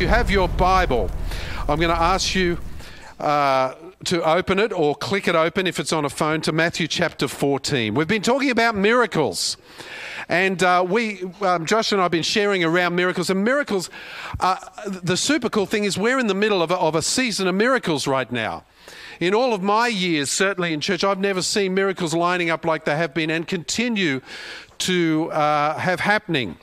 you have your Bible, I'm going to ask you uh, to open it or click it open if it's on a phone to Matthew chapter 14. We've been talking about miracles. And uh, we, um, Josh and I have been sharing around miracles. And miracles, uh, the super cool thing is we're in the middle of a, of a season of miracles right now. In all of my years, certainly in church, I've never seen miracles lining up like they have been and continue to uh, have happening.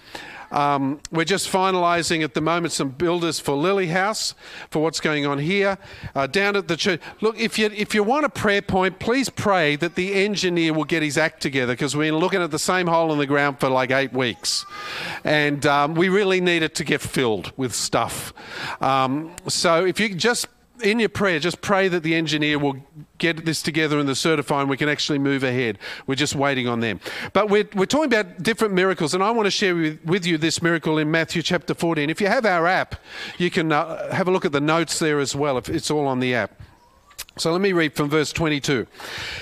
Um, we're just finalising at the moment some builders for Lily House for what's going on here uh, down at the church. Look, if you if you want a prayer point, please pray that the engineer will get his act together because we've been looking at the same hole in the ground for like eight weeks, and um, we really need it to get filled with stuff. Um, so if you just in your prayer, just pray that the engineer will get this together and the certify and we can actually move ahead. We're just waiting on them. But we're, we're talking about different miracles, and I want to share with, with you this miracle in Matthew chapter 14. If you have our app, you can uh, have a look at the notes there as well, if it's all on the app. So let me read from verse 22.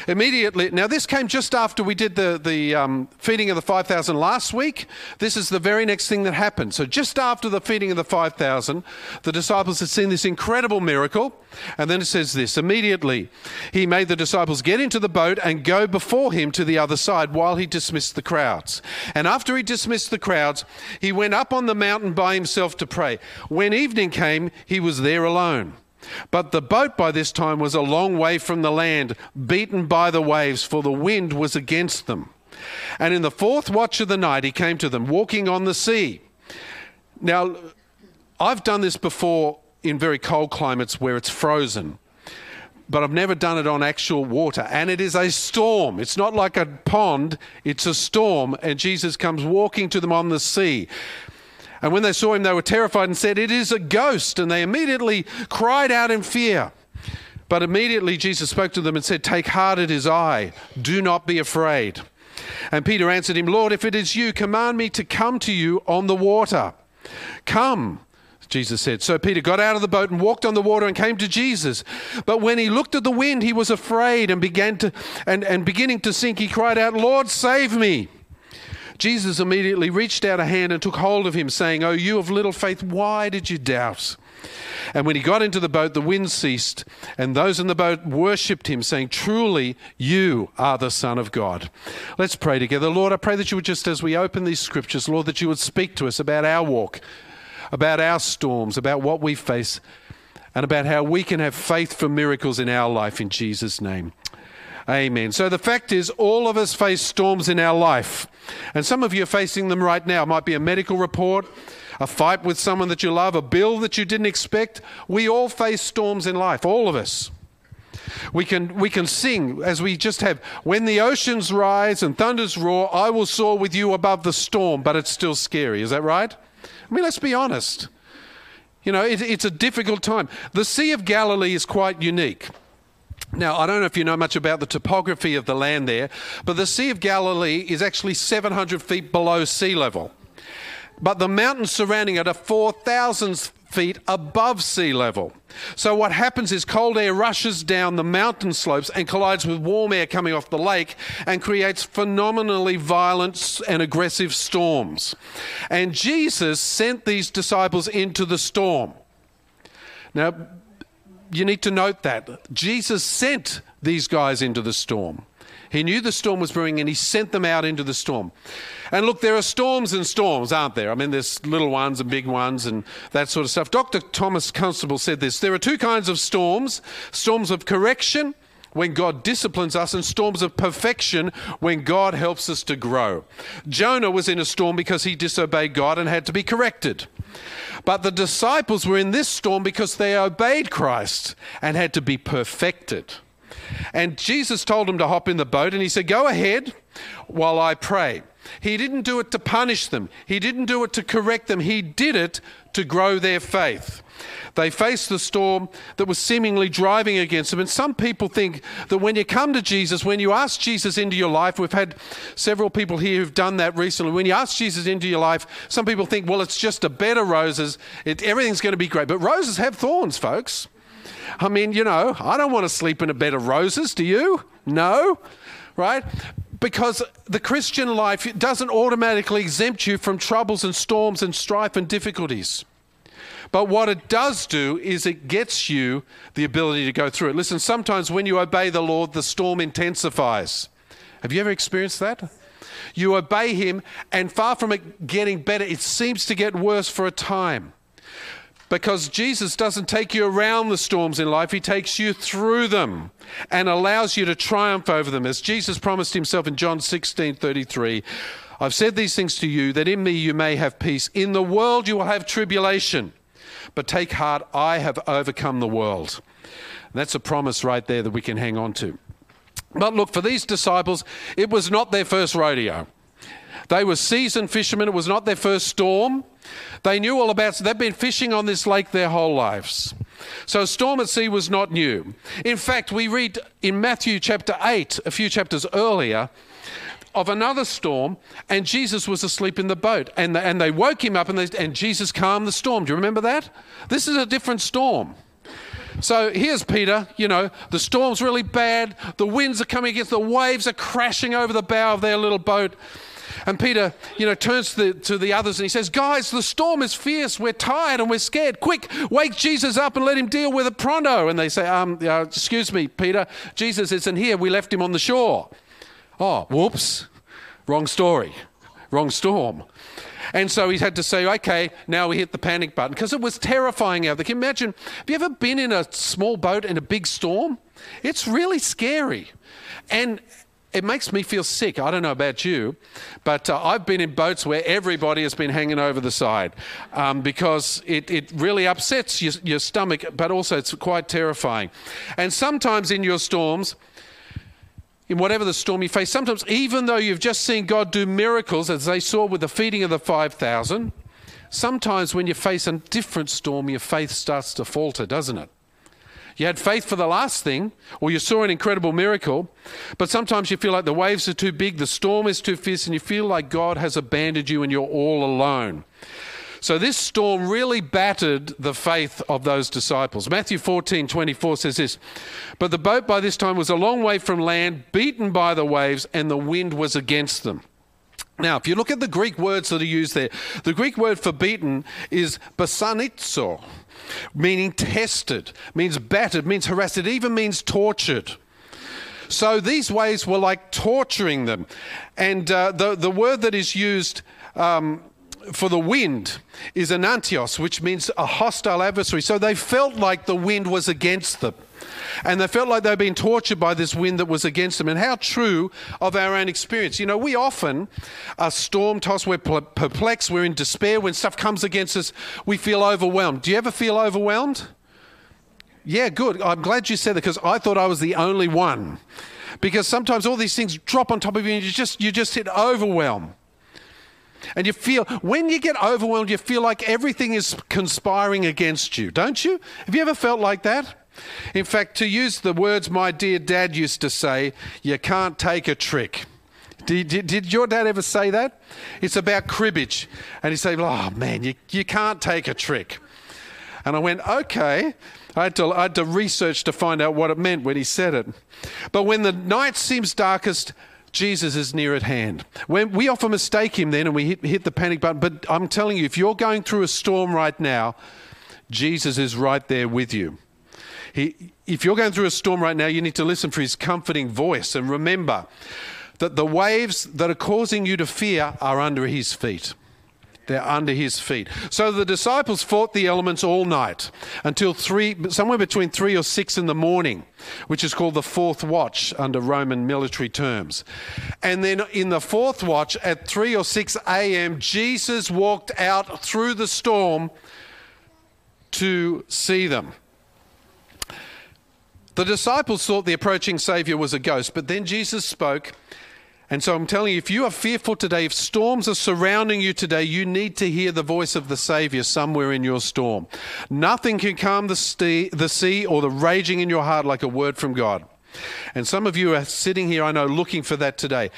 Immediately, now this came just after we did the, the um, feeding of the 5,000 last week. This is the very next thing that happened. So just after the feeding of the 5,000, the disciples had seen this incredible miracle. And then it says this Immediately, he made the disciples get into the boat and go before him to the other side while he dismissed the crowds. And after he dismissed the crowds, he went up on the mountain by himself to pray. When evening came, he was there alone. But the boat by this time was a long way from the land, beaten by the waves, for the wind was against them. And in the fourth watch of the night, he came to them, walking on the sea. Now, I've done this before in very cold climates where it's frozen, but I've never done it on actual water. And it is a storm. It's not like a pond, it's a storm. And Jesus comes walking to them on the sea. And when they saw him, they were terrified and said, It is a ghost. And they immediately cried out in fear. But immediately Jesus spoke to them and said, Take heart, it is I. Do not be afraid. And Peter answered him, Lord, if it is you, command me to come to you on the water. Come. Jesus said. So Peter got out of the boat and walked on the water and came to Jesus. But when he looked at the wind, he was afraid and began to and, and beginning to sink, he cried out, Lord, save me. Jesus immediately reached out a hand and took hold of him, saying, Oh, you of little faith, why did you doubt? And when he got into the boat, the wind ceased, and those in the boat worshipped him, saying, Truly, you are the Son of God. Let's pray together. Lord, I pray that you would just, as we open these scriptures, Lord, that you would speak to us about our walk, about our storms, about what we face, and about how we can have faith for miracles in our life in Jesus' name. Amen. So the fact is, all of us face storms in our life. And some of you are facing them right now. It might be a medical report, a fight with someone that you love, a bill that you didn't expect. We all face storms in life, all of us. We can, we can sing as we just have, when the oceans rise and thunders roar, I will soar with you above the storm, but it's still scary. Is that right? I mean, let's be honest. You know, it, it's a difficult time. The Sea of Galilee is quite unique. Now, I don't know if you know much about the topography of the land there, but the Sea of Galilee is actually 700 feet below sea level. But the mountains surrounding it are 4,000 feet above sea level. So, what happens is cold air rushes down the mountain slopes and collides with warm air coming off the lake and creates phenomenally violent and aggressive storms. And Jesus sent these disciples into the storm. Now, you need to note that. Jesus sent these guys into the storm. He knew the storm was brewing and he sent them out into the storm. And look, there are storms and storms, aren't there? I mean, there's little ones and big ones and that sort of stuff. Dr. Thomas Constable said this there are two kinds of storms storms of correction when God disciplines us, and storms of perfection when God helps us to grow. Jonah was in a storm because he disobeyed God and had to be corrected. But the disciples were in this storm because they obeyed Christ and had to be perfected. And Jesus told them to hop in the boat and he said, Go ahead while I pray. He didn't do it to punish them, he didn't do it to correct them, he did it to grow their faith. They faced the storm that was seemingly driving against them. And some people think that when you come to Jesus, when you ask Jesus into your life, we've had several people here who've done that recently. When you ask Jesus into your life, some people think, well, it's just a bed of roses, it, everything's going to be great. But roses have thorns, folks. I mean, you know, I don't want to sleep in a bed of roses, do you? No, right? Because the Christian life doesn't automatically exempt you from troubles and storms and strife and difficulties. But what it does do is it gets you the ability to go through it. Listen, sometimes when you obey the Lord, the storm intensifies. Have you ever experienced that? You obey Him, and far from it getting better, it seems to get worse for a time. Because Jesus doesn't take you around the storms in life, He takes you through them and allows you to triumph over them. As Jesus promised Himself in John 16 33, I've said these things to you that in me you may have peace. In the world you will have tribulation, but take heart, I have overcome the world. That's a promise right there that we can hang on to. But look, for these disciples, it was not their first rodeo. They were seasoned fishermen. It was not their first storm. They knew all about it. They've been fishing on this lake their whole lives. So, a storm at sea was not new. In fact, we read in Matthew chapter 8, a few chapters earlier, of another storm, and Jesus was asleep in the boat. And, the, and they woke him up, and, they, and Jesus calmed the storm. Do you remember that? This is a different storm. So here's Peter, you know, the storm's really bad, the winds are coming against, the waves are crashing over the bow of their little boat. And Peter, you know, turns to the, to the others and he says, Guys, the storm is fierce. We're tired and we're scared. Quick, wake Jesus up and let him deal with it pronto. And they say, um, uh, Excuse me, Peter, Jesus isn't here. We left him on the shore. Oh, whoops. Wrong story. Wrong storm. And so he had to say, okay, now we hit the panic button because it was terrifying out there. Can you imagine? Have you ever been in a small boat in a big storm? It's really scary. And it makes me feel sick. I don't know about you, but uh, I've been in boats where everybody has been hanging over the side um, because it, it really upsets your, your stomach, but also it's quite terrifying. And sometimes in your storms, in whatever the storm you face, sometimes even though you've just seen God do miracles, as they saw with the feeding of the 5,000, sometimes when you face a different storm, your faith starts to falter, doesn't it? You had faith for the last thing, or you saw an incredible miracle, but sometimes you feel like the waves are too big, the storm is too fierce, and you feel like God has abandoned you and you're all alone. So this storm really battered the faith of those disciples. Matthew 14, 24 says this But the boat by this time was a long way from land, beaten by the waves, and the wind was against them. Now, if you look at the Greek words that are used there, the Greek word for beaten is basanizo, meaning tested, means battered, means harassed, it even means tortured. So these ways were like torturing them. And uh, the, the word that is used um, for the wind is anantios, which means a hostile adversary. So they felt like the wind was against them. And they felt like they were being tortured by this wind that was against them. And how true of our own experience. You know, we often are storm tossed, we're perplexed, we're in despair. When stuff comes against us, we feel overwhelmed. Do you ever feel overwhelmed? Yeah, good. I'm glad you said that because I thought I was the only one. Because sometimes all these things drop on top of you and you just you just hit overwhelm. And you feel, when you get overwhelmed, you feel like everything is conspiring against you, don't you? Have you ever felt like that? In fact, to use the words my dear dad used to say, you can't take a trick. Did, did, did, your dad ever say that? It's about cribbage. And he said, Oh man, you, you can't take a trick. And I went, Okay. I had, to, I had to research to find out what it meant when he said it. But when the night seems darkest, Jesus is near at hand. When we often mistake him then and we hit, hit the panic button. But I'm telling you, if you're going through a storm right now, Jesus is right there with you. He, if you're going through a storm right now, you need to listen for his comforting voice and remember that the waves that are causing you to fear are under his feet. They're under his feet. So the disciples fought the elements all night until three, somewhere between three or six in the morning, which is called the fourth watch under Roman military terms. And then in the fourth watch at three or six a.m., Jesus walked out through the storm to see them. The disciples thought the approaching Savior was a ghost, but then Jesus spoke and so I'm telling you, if you are fearful today, if storms are surrounding you today, you need to hear the voice of the Savior somewhere in your storm. Nothing can calm the, sea, the sea or the raging in your heart like a word from God. And some of you are sitting here, I know, looking for that today.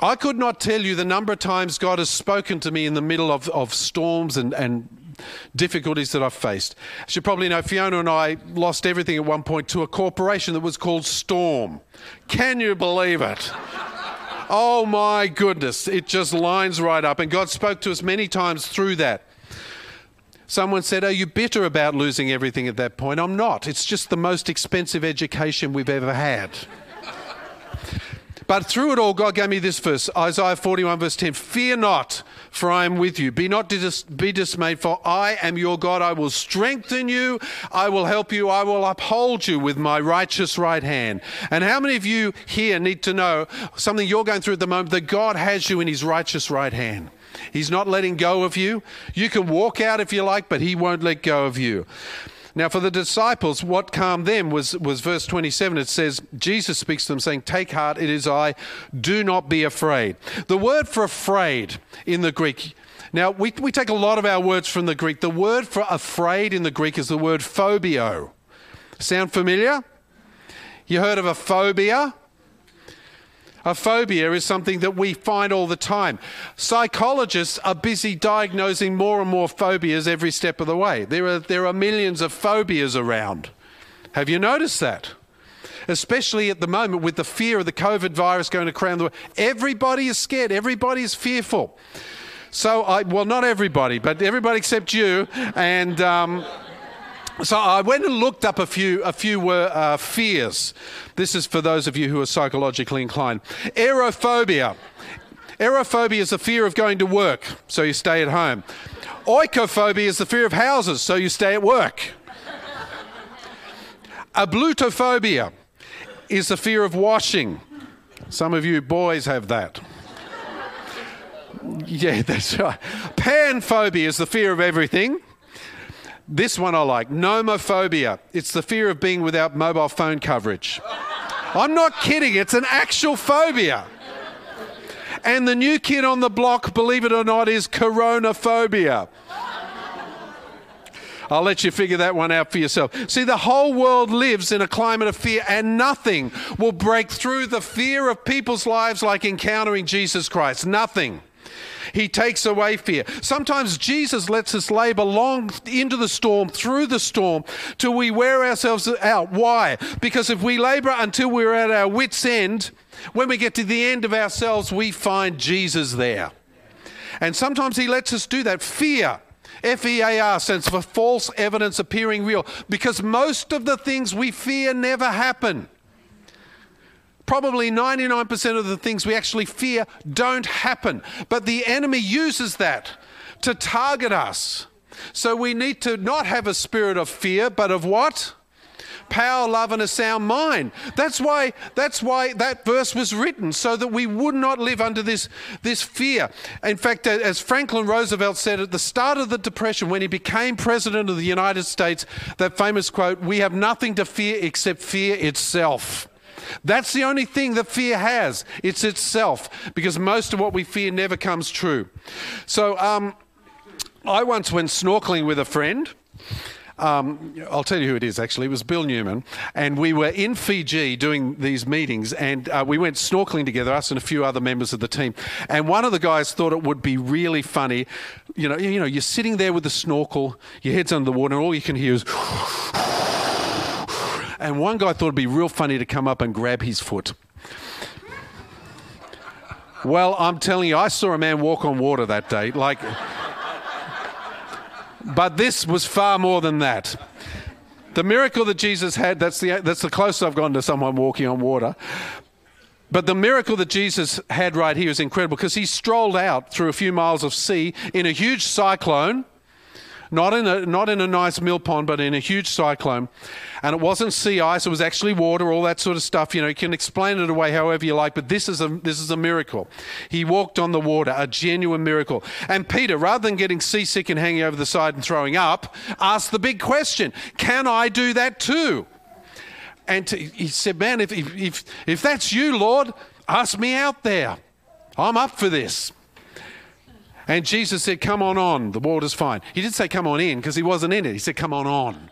I could not tell you the number of times God has spoken to me in the middle of, of storms and, and difficulties that I've faced. As you probably know, Fiona and I lost everything at one point to a corporation that was called Storm. Can you believe it? Oh my goodness, it just lines right up. And God spoke to us many times through that. Someone said, Are you bitter about losing everything at that point? I'm not. It's just the most expensive education we've ever had. But through it all, God gave me this verse Isaiah 41, verse 10 Fear not, for I am with you. Be not dis- be dismayed, for I am your God. I will strengthen you. I will help you. I will uphold you with my righteous right hand. And how many of you here need to know something you're going through at the moment that God has you in his righteous right hand? He's not letting go of you. You can walk out if you like, but he won't let go of you. Now, for the disciples, what calmed them was, was verse 27. It says, Jesus speaks to them, saying, Take heart, it is I, do not be afraid. The word for afraid in the Greek, now we, we take a lot of our words from the Greek. The word for afraid in the Greek is the word phobio. Sound familiar? You heard of a phobia? A phobia is something that we find all the time. Psychologists are busy diagnosing more and more phobias every step of the way. There are, there are millions of phobias around. Have you noticed that? Especially at the moment with the fear of the COVID virus going around the world. Everybody is scared, everybody is fearful. So, I, well, not everybody, but everybody except you. And. Um, so I went and looked up a few, a few uh, fears. This is for those of you who are psychologically inclined. Ergophobia. Ergophobia is the fear of going to work, so you stay at home. Oikophobia is the fear of houses, so you stay at work. Ablutophobia is the fear of washing. Some of you boys have that. Yeah, that's right. Panphobia is the fear of everything. This one I like nomophobia. It's the fear of being without mobile phone coverage. I'm not kidding, it's an actual phobia. And the new kid on the block, believe it or not, is coronaphobia. I'll let you figure that one out for yourself. See, the whole world lives in a climate of fear, and nothing will break through the fear of people's lives like encountering Jesus Christ. Nothing. He takes away fear. Sometimes Jesus lets us labor long into the storm, through the storm, till we wear ourselves out. Why? Because if we labor until we're at our wits' end, when we get to the end of ourselves, we find Jesus there. And sometimes He lets us do that. Fear. F E A R stands for false evidence appearing real because most of the things we fear never happen probably 99% of the things we actually fear don't happen. But the enemy uses that to target us. So we need to not have a spirit of fear, but of what? Power, love, and a sound mind. That's why, that's why that verse was written, so that we would not live under this, this fear. In fact, as Franklin Roosevelt said at the start of the Depression, when he became President of the United States, that famous quote, We have nothing to fear except fear itself. That's the only thing that fear has. It's itself, because most of what we fear never comes true. So um, I once went snorkeling with a friend. Um, I'll tell you who it is actually. It was Bill Newman. And we were in Fiji doing these meetings, and uh, we went snorkeling together, us and a few other members of the team. And one of the guys thought it would be really funny. You know, you know, you're sitting there with the snorkel, your head's under the water, and all you can hear is. And one guy thought it'd be real funny to come up and grab his foot. Well, I'm telling you, I saw a man walk on water that day. Like, but this was far more than that. The miracle that Jesus had, that's the, that's the closest I've gone to someone walking on water. But the miracle that Jesus had right here is incredible because he strolled out through a few miles of sea in a huge cyclone not in a, not in a nice mill pond, but in a huge cyclone. And it wasn't sea ice, it was actually water, all that sort of stuff. You know, you can explain it away however you like, but this is a, this is a miracle. He walked on the water, a genuine miracle. And Peter, rather than getting seasick and hanging over the side and throwing up, asked the big question Can I do that too? And to, he said, Man, if, if, if that's you, Lord, ask me out there. I'm up for this. And Jesus said, Come on on, the water's fine. He didn't say, Come on in, because he wasn't in it. He said, Come on on.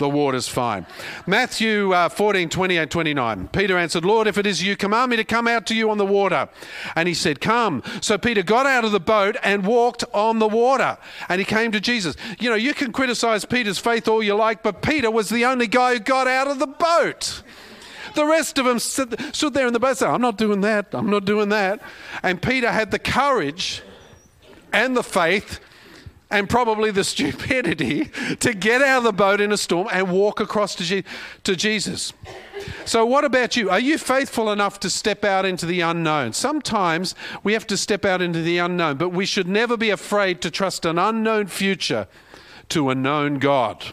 The water's fine. Matthew uh, 14, 28, 29. Peter answered, Lord, if it is you, command me to come out to you on the water. And he said, Come. So Peter got out of the boat and walked on the water. And he came to Jesus. You know, you can criticize Peter's faith all you like, but Peter was the only guy who got out of the boat. The rest of them stood there in the boat said, I'm not doing that. I'm not doing that. And Peter had the courage and the faith and probably the stupidity to get out of the boat in a storm and walk across to, Je- to Jesus. So, what about you? Are you faithful enough to step out into the unknown? Sometimes we have to step out into the unknown, but we should never be afraid to trust an unknown future to a known God.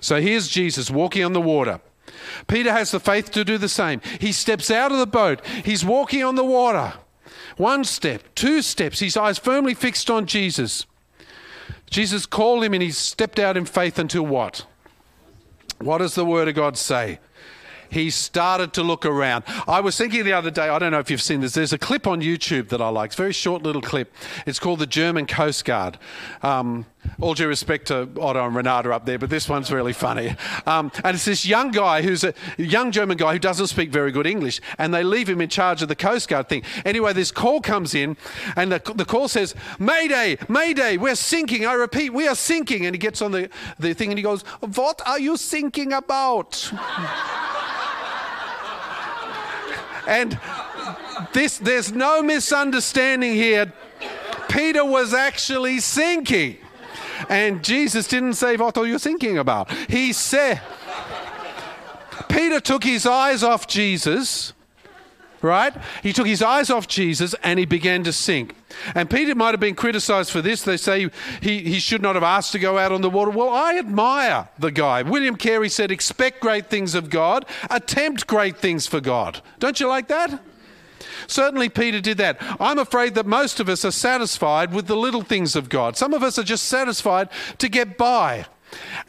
So, here's Jesus walking on the water. Peter has the faith to do the same. He steps out of the boat, he's walking on the water. One step, two steps, his eyes firmly fixed on Jesus. Jesus called him and he stepped out in faith until what? What does the Word of God say? he started to look around. I was thinking the other day, I don't know if you've seen this, there's a clip on YouTube that I like. It's a very short little clip. It's called the German Coast Guard. Um, all due respect to Otto and Renata up there, but this one's really funny. Um, and it's this young guy who's a young German guy who doesn't speak very good English, and they leave him in charge of the Coast Guard thing. Anyway, this call comes in, and the, the call says, Mayday, Mayday, we're sinking. I repeat, we are sinking. And he gets on the, the thing and he goes, What are you thinking about? And this, there's no misunderstanding here. Peter was actually sinking. And Jesus didn't say, What are you thinking about? He said, Peter took his eyes off Jesus right? He took his eyes off Jesus and he began to sink. And Peter might have been criticized for this. They say he, he should not have asked to go out on the water. Well, I admire the guy. William Carey said, Expect great things of God, attempt great things for God. Don't you like that? Certainly, Peter did that. I'm afraid that most of us are satisfied with the little things of God. Some of us are just satisfied to get by.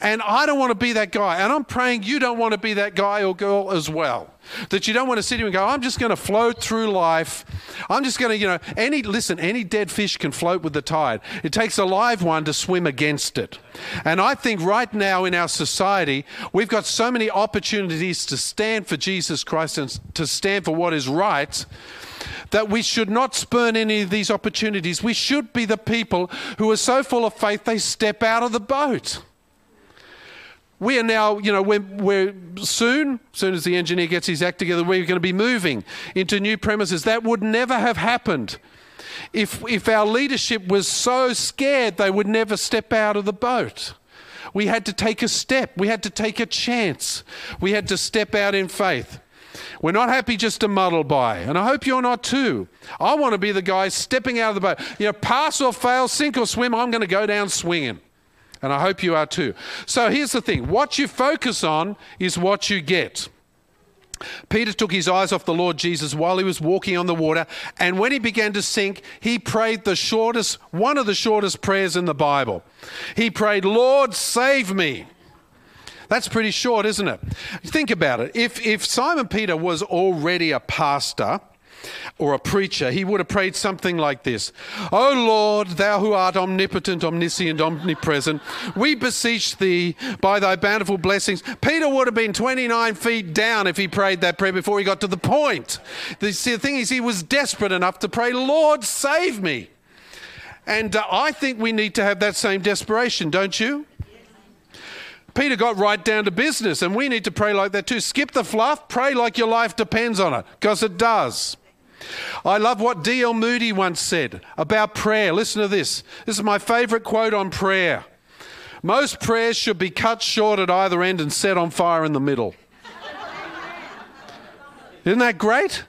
And I don't want to be that guy. And I'm praying you don't want to be that guy or girl as well. That you don't want to sit here and go, I'm just going to float through life. I'm just going to, you know, any, listen, any dead fish can float with the tide. It takes a live one to swim against it. And I think right now in our society, we've got so many opportunities to stand for Jesus Christ and to stand for what is right that we should not spurn any of these opportunities. We should be the people who are so full of faith they step out of the boat. We are now, you know, we're, we're soon, soon as the engineer gets his act together, we're going to be moving into new premises. That would never have happened if, if our leadership was so scared they would never step out of the boat. We had to take a step, we had to take a chance, we had to step out in faith. We're not happy just to muddle by, and I hope you're not too. I want to be the guy stepping out of the boat. You know, pass or fail, sink or swim, I'm going to go down swinging. And I hope you are too. So here's the thing what you focus on is what you get. Peter took his eyes off the Lord Jesus while he was walking on the water, and when he began to sink, he prayed the shortest, one of the shortest prayers in the Bible. He prayed, Lord, save me. That's pretty short, isn't it? Think about it. If, if Simon Peter was already a pastor, or a preacher, he would have prayed something like this O Lord, thou who art omnipotent, omniscient, omnipresent, we beseech thee by thy bountiful blessings. Peter would have been 29 feet down if he prayed that prayer before he got to the point. The, see, the thing is, he was desperate enough to pray, Lord, save me. And uh, I think we need to have that same desperation, don't you? Peter got right down to business, and we need to pray like that too. Skip the fluff, pray like your life depends on it, because it does. I love what D.L. Moody once said about prayer. Listen to this. This is my favorite quote on prayer. Most prayers should be cut short at either end and set on fire in the middle. Isn't that great?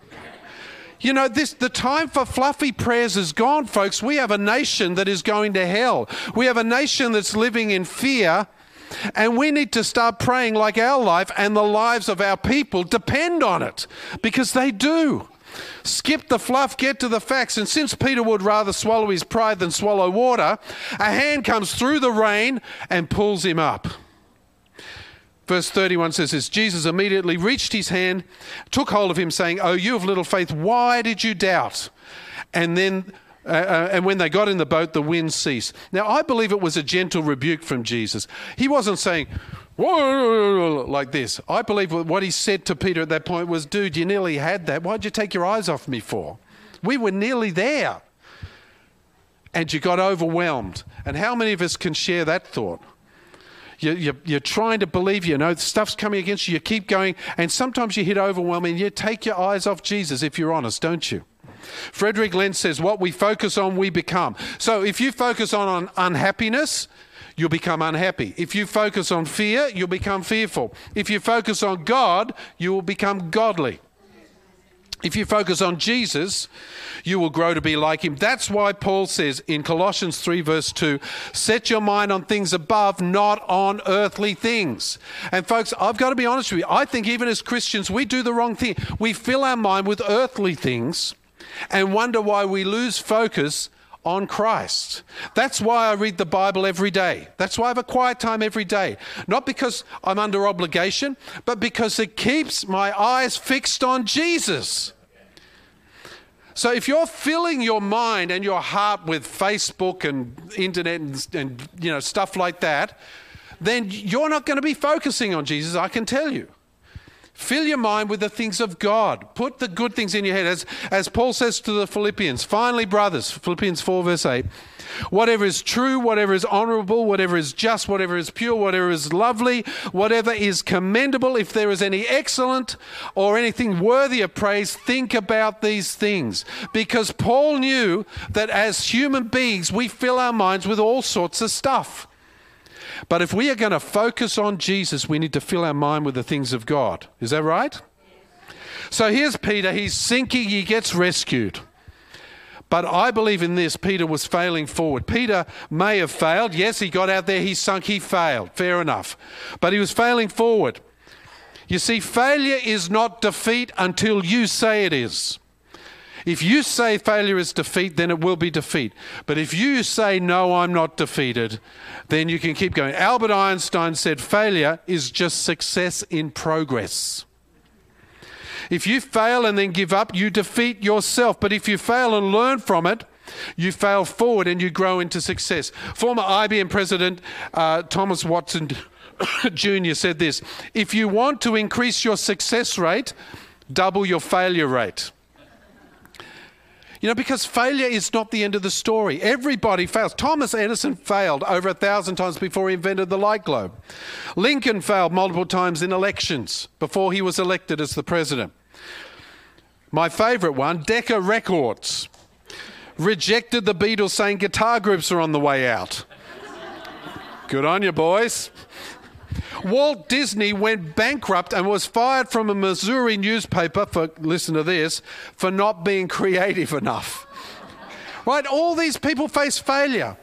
You know, this the time for fluffy prayers is gone, folks. We have a nation that is going to hell. We have a nation that's living in fear, and we need to start praying like our life and the lives of our people depend on it because they do. Skip the fluff, get to the facts. And since Peter would rather swallow his pride than swallow water, a hand comes through the rain and pulls him up. Verse 31 says this Jesus immediately reached his hand, took hold of him, saying, Oh, you of little faith, why did you doubt? And then uh, uh, and when they got in the boat, the wind ceased. Now, I believe it was a gentle rebuke from Jesus. He wasn't saying, like this. I believe what he said to Peter at that point was, Dude, you nearly had that. Why'd you take your eyes off me for? We were nearly there. And you got overwhelmed. And how many of us can share that thought? You, you, you're trying to believe, you know, stuff's coming against you, you keep going, and sometimes you hit overwhelming. You take your eyes off Jesus if you're honest, don't you? Frederick Lenz says, What we focus on, we become. So if you focus on, on unhappiness, you'll become unhappy. If you focus on fear, you'll become fearful. If you focus on God, you will become godly. If you focus on Jesus, you will grow to be like him. That's why Paul says in Colossians 3, verse 2, set your mind on things above, not on earthly things. And folks, I've got to be honest with you. I think even as Christians, we do the wrong thing. We fill our mind with earthly things and wonder why we lose focus on Christ. That's why I read the Bible every day. That's why I have a quiet time every day. Not because I'm under obligation, but because it keeps my eyes fixed on Jesus. So if you're filling your mind and your heart with Facebook and internet and, and you know stuff like that, then you're not going to be focusing on Jesus, I can tell you. Fill your mind with the things of God. Put the good things in your head. As, as Paul says to the Philippians, finally, brothers, Philippians 4, verse 8, whatever is true, whatever is honorable, whatever is just, whatever is pure, whatever is lovely, whatever is commendable, if there is any excellent or anything worthy of praise, think about these things. Because Paul knew that as human beings, we fill our minds with all sorts of stuff. But if we are going to focus on Jesus, we need to fill our mind with the things of God. Is that right? So here's Peter. He's sinking, he gets rescued. But I believe in this, Peter was failing forward. Peter may have failed. Yes, he got out there, he sunk, he failed. Fair enough. But he was failing forward. You see, failure is not defeat until you say it is. If you say failure is defeat, then it will be defeat. But if you say, no, I'm not defeated, then you can keep going. Albert Einstein said failure is just success in progress. If you fail and then give up, you defeat yourself. But if you fail and learn from it, you fail forward and you grow into success. Former IBM president uh, Thomas Watson Jr. said this If you want to increase your success rate, double your failure rate. You know, because failure is not the end of the story. Everybody fails. Thomas Edison failed over a thousand times before he invented the light globe. Lincoln failed multiple times in elections before he was elected as the president. My favorite one, Decca Records, rejected the Beatles saying guitar groups are on the way out. Good on you, boys. Walt Disney went bankrupt and was fired from a Missouri newspaper for, listen to this, for not being creative enough. Right? All these people face failure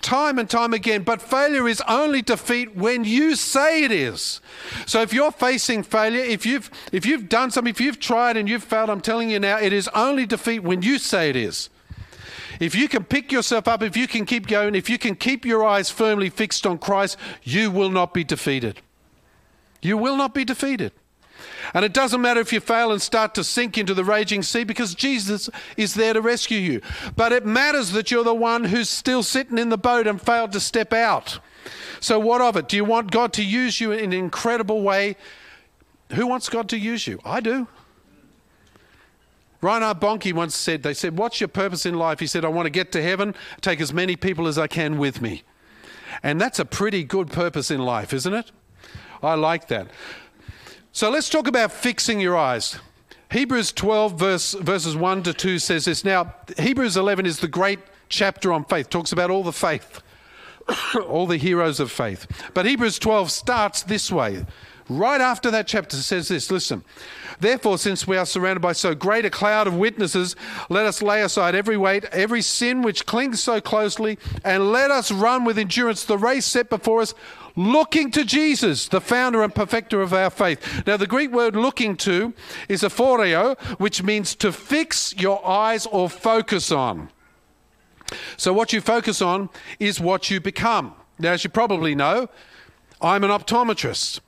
time and time again, but failure is only defeat when you say it is. So if you're facing failure, if you've if you've done something, if you've tried and you've failed, I'm telling you now, it is only defeat when you say it is. If you can pick yourself up, if you can keep going, if you can keep your eyes firmly fixed on Christ, you will not be defeated. You will not be defeated. And it doesn't matter if you fail and start to sink into the raging sea because Jesus is there to rescue you. But it matters that you're the one who's still sitting in the boat and failed to step out. So, what of it? Do you want God to use you in an incredible way? Who wants God to use you? I do. Reinhard Bonnke once said, They said, What's your purpose in life? He said, I want to get to heaven, take as many people as I can with me. And that's a pretty good purpose in life, isn't it? I like that. So let's talk about fixing your eyes. Hebrews 12, verse, verses 1 to 2 says this. Now, Hebrews 11 is the great chapter on faith, talks about all the faith, all the heroes of faith. But Hebrews 12 starts this way. Right after that chapter says this listen, therefore, since we are surrounded by so great a cloud of witnesses, let us lay aside every weight, every sin which clings so closely, and let us run with endurance the race set before us, looking to Jesus, the founder and perfecter of our faith. Now, the Greek word looking to is aphoreo, which means to fix your eyes or focus on. So, what you focus on is what you become. Now, as you probably know, I'm an optometrist.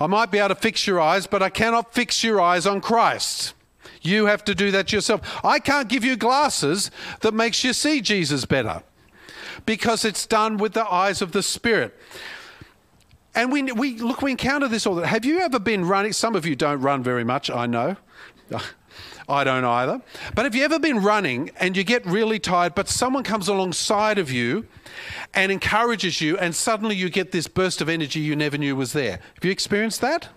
I might be able to fix your eyes, but I cannot fix your eyes on Christ. You have to do that yourself. I can't give you glasses that makes you see Jesus better because it's done with the eyes of the Spirit. And we, we look, we encounter this all. The time. Have you ever been running? Some of you don't run very much, I know. I don't either. But have you ever been running and you get really tired, but someone comes alongside of you and encourages you, and suddenly you get this burst of energy you never knew was there? Have you experienced that?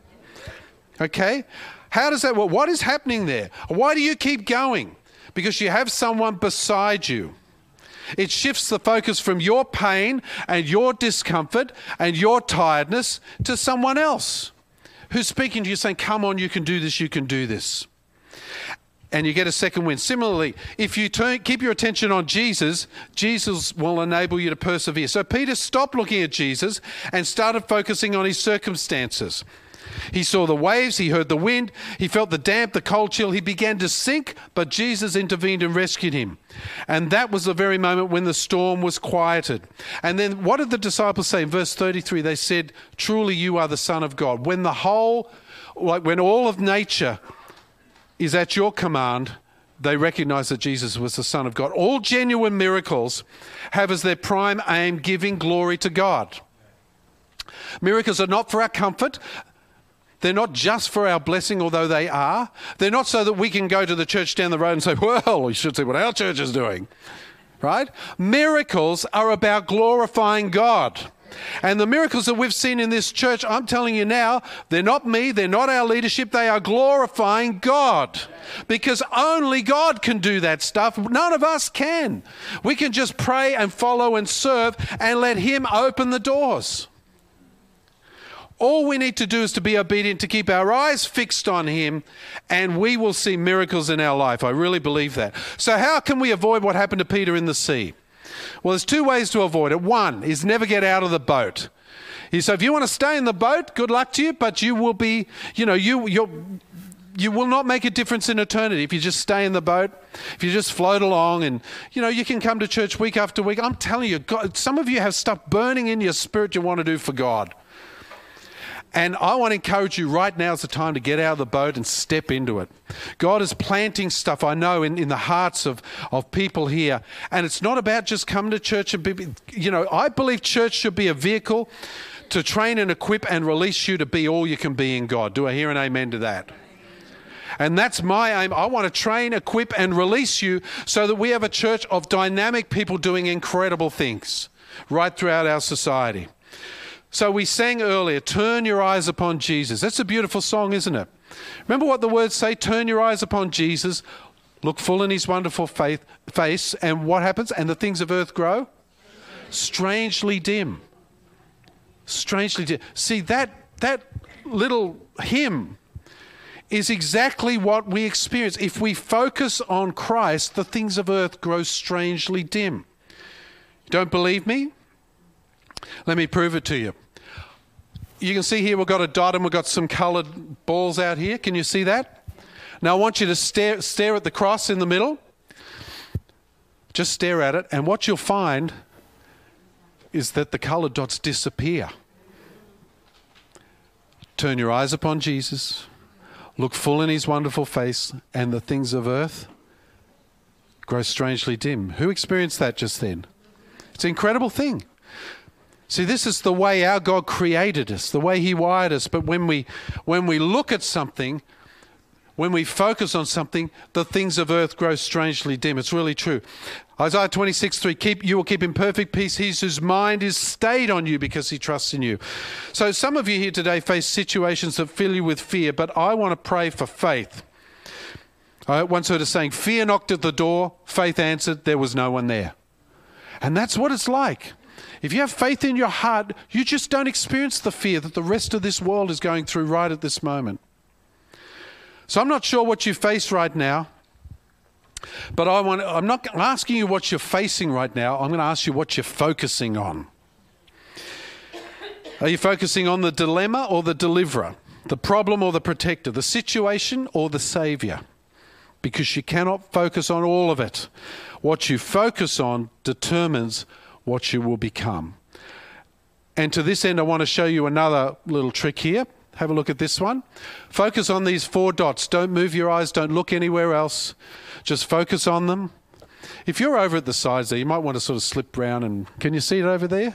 Okay. How does that work? What is happening there? Why do you keep going? because you have someone beside you. It shifts the focus from your pain and your discomfort and your tiredness to someone else who's speaking to you saying, Come on, you can do this, you can do this. And you get a second win. Similarly, if you turn, keep your attention on Jesus, Jesus will enable you to persevere. So Peter stopped looking at Jesus and started focusing on his circumstances. He saw the waves, he heard the wind, he felt the damp, the cold chill. He began to sink, but Jesus intervened and rescued him. And that was the very moment when the storm was quieted. And then what did the disciples say in verse 33? They said, Truly you are the Son of God. When the whole, like when all of nature is at your command, they recognize that Jesus was the Son of God. All genuine miracles have as their prime aim giving glory to God. Miracles are not for our comfort, they're not just for our blessing, although they are. They're not so that we can go to the church down the road and say, well, we should see what our church is doing. Right? Miracles are about glorifying God. And the miracles that we've seen in this church, I'm telling you now, they're not me, they're not our leadership, they are glorifying God. Because only God can do that stuff. None of us can. We can just pray and follow and serve and let Him open the doors. All we need to do is to be obedient, to keep our eyes fixed on Him, and we will see miracles in our life. I really believe that. So, how can we avoid what happened to Peter in the sea? Well, there's two ways to avoid it. One is never get out of the boat. So, if you want to stay in the boat, good luck to you, but you will be, you know, you, you you will not make a difference in eternity if you just stay in the boat, if you just float along and, you know, you can come to church week after week. I'm telling you, God, some of you have stuff burning in your spirit you want to do for God. And I want to encourage you right now is the time to get out of the boat and step into it. God is planting stuff, I know, in, in the hearts of, of people here. And it's not about just coming to church and be, you know, I believe church should be a vehicle to train and equip and release you to be all you can be in God. Do I hear an amen to that? And that's my aim. I want to train, equip, and release you so that we have a church of dynamic people doing incredible things right throughout our society. So we sang earlier, Turn Your Eyes Upon Jesus. That's a beautiful song, isn't it? Remember what the words say? Turn your eyes upon Jesus, look full in his wonderful faith, face, and what happens? And the things of earth grow? Strangely dim. Strangely dim. See, that, that little hymn is exactly what we experience. If we focus on Christ, the things of earth grow strangely dim. Don't believe me? Let me prove it to you you can see here we've got a dot and we've got some coloured balls out here. Can you see that? Now I want you to stare, stare at the cross in the middle. Just stare at it, and what you'll find is that the coloured dots disappear. Turn your eyes upon Jesus, look full in his wonderful face, and the things of earth grow strangely dim. Who experienced that just then? It's an incredible thing. See, this is the way our God created us, the way He wired us. But when we, when we look at something, when we focus on something, the things of earth grow strangely dim. It's really true. Isaiah 26, 3, keep, you will keep in perfect peace he whose mind is stayed on you because he trusts in you. So some of you here today face situations that fill you with fear, but I want to pray for faith. I once heard a saying, fear knocked at the door, faith answered, there was no one there. And that's what it's like. If you have faith in your heart, you just don't experience the fear that the rest of this world is going through right at this moment. So I'm not sure what you face right now, but I want, I'm not asking you what you're facing right now. I'm going to ask you what you're focusing on. Are you focusing on the dilemma or the deliverer, the problem or the protector, the situation or the savior? Because you cannot focus on all of it. What you focus on determines what you will become. And to this end, I want to show you another little trick here. Have a look at this one. Focus on these four dots. Don't move your eyes, don't look anywhere else. Just focus on them. If you're over at the sides there, you might want to sort of slip round and can you see it over there?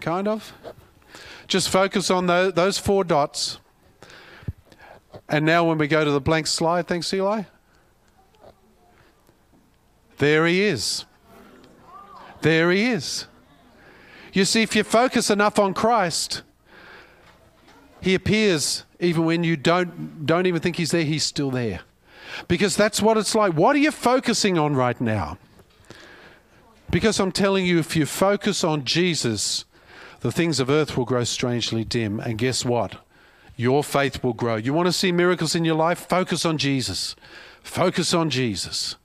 Kind of. Just focus on those, those four dots. And now, when we go to the blank slide, thanks, Eli. There he is. There he is. You see, if you focus enough on Christ, he appears even when you don't, don't even think he's there, he's still there. Because that's what it's like. What are you focusing on right now? Because I'm telling you, if you focus on Jesus, the things of earth will grow strangely dim. And guess what? Your faith will grow. You want to see miracles in your life? Focus on Jesus. Focus on Jesus.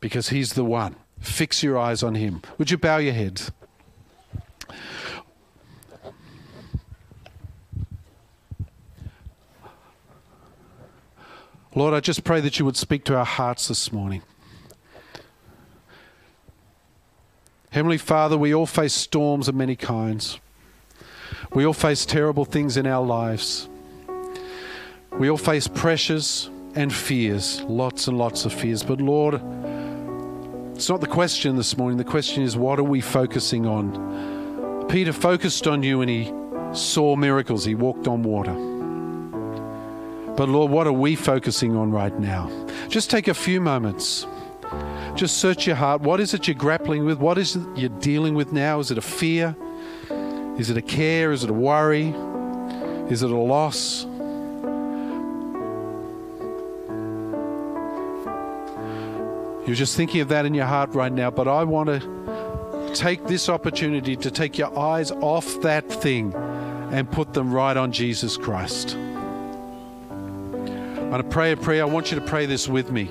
Because He's the one. Fix your eyes on Him. Would you bow your heads? Lord, I just pray that you would speak to our hearts this morning. Heavenly Father, we all face storms of many kinds. We all face terrible things in our lives. We all face pressures and fears, lots and lots of fears. But Lord, it's not the question this morning. The question is, what are we focusing on? Peter focused on you and he saw miracles, he walked on water. But Lord, what are we focusing on right now? Just take a few moments just search your heart. What is it you're grappling with? What is it you're dealing with now? Is it a fear? Is it a care? Is it a worry? Is it a loss? You're just thinking of that in your heart right now, but I want to take this opportunity to take your eyes off that thing and put them right on Jesus Christ. I'm going to pray a prayer. I want you to pray this with me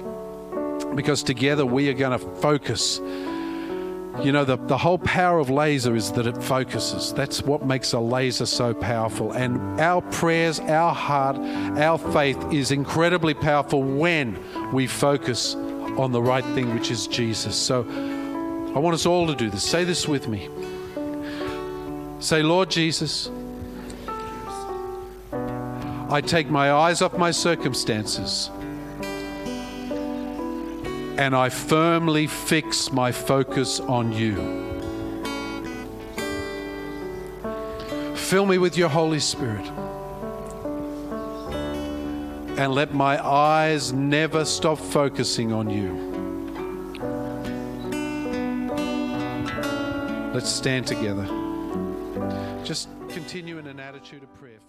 because together we are going to focus. You know, the, the whole power of laser is that it focuses. That's what makes a laser so powerful. And our prayers, our heart, our faith is incredibly powerful when we focus on the right thing, which is Jesus. So I want us all to do this. Say this with me. Say, Lord Jesus, I take my eyes off my circumstances and I firmly fix my focus on you. Fill me with your Holy Spirit. And let my eyes never stop focusing on you. Let's stand together. Just continue in an attitude of prayer.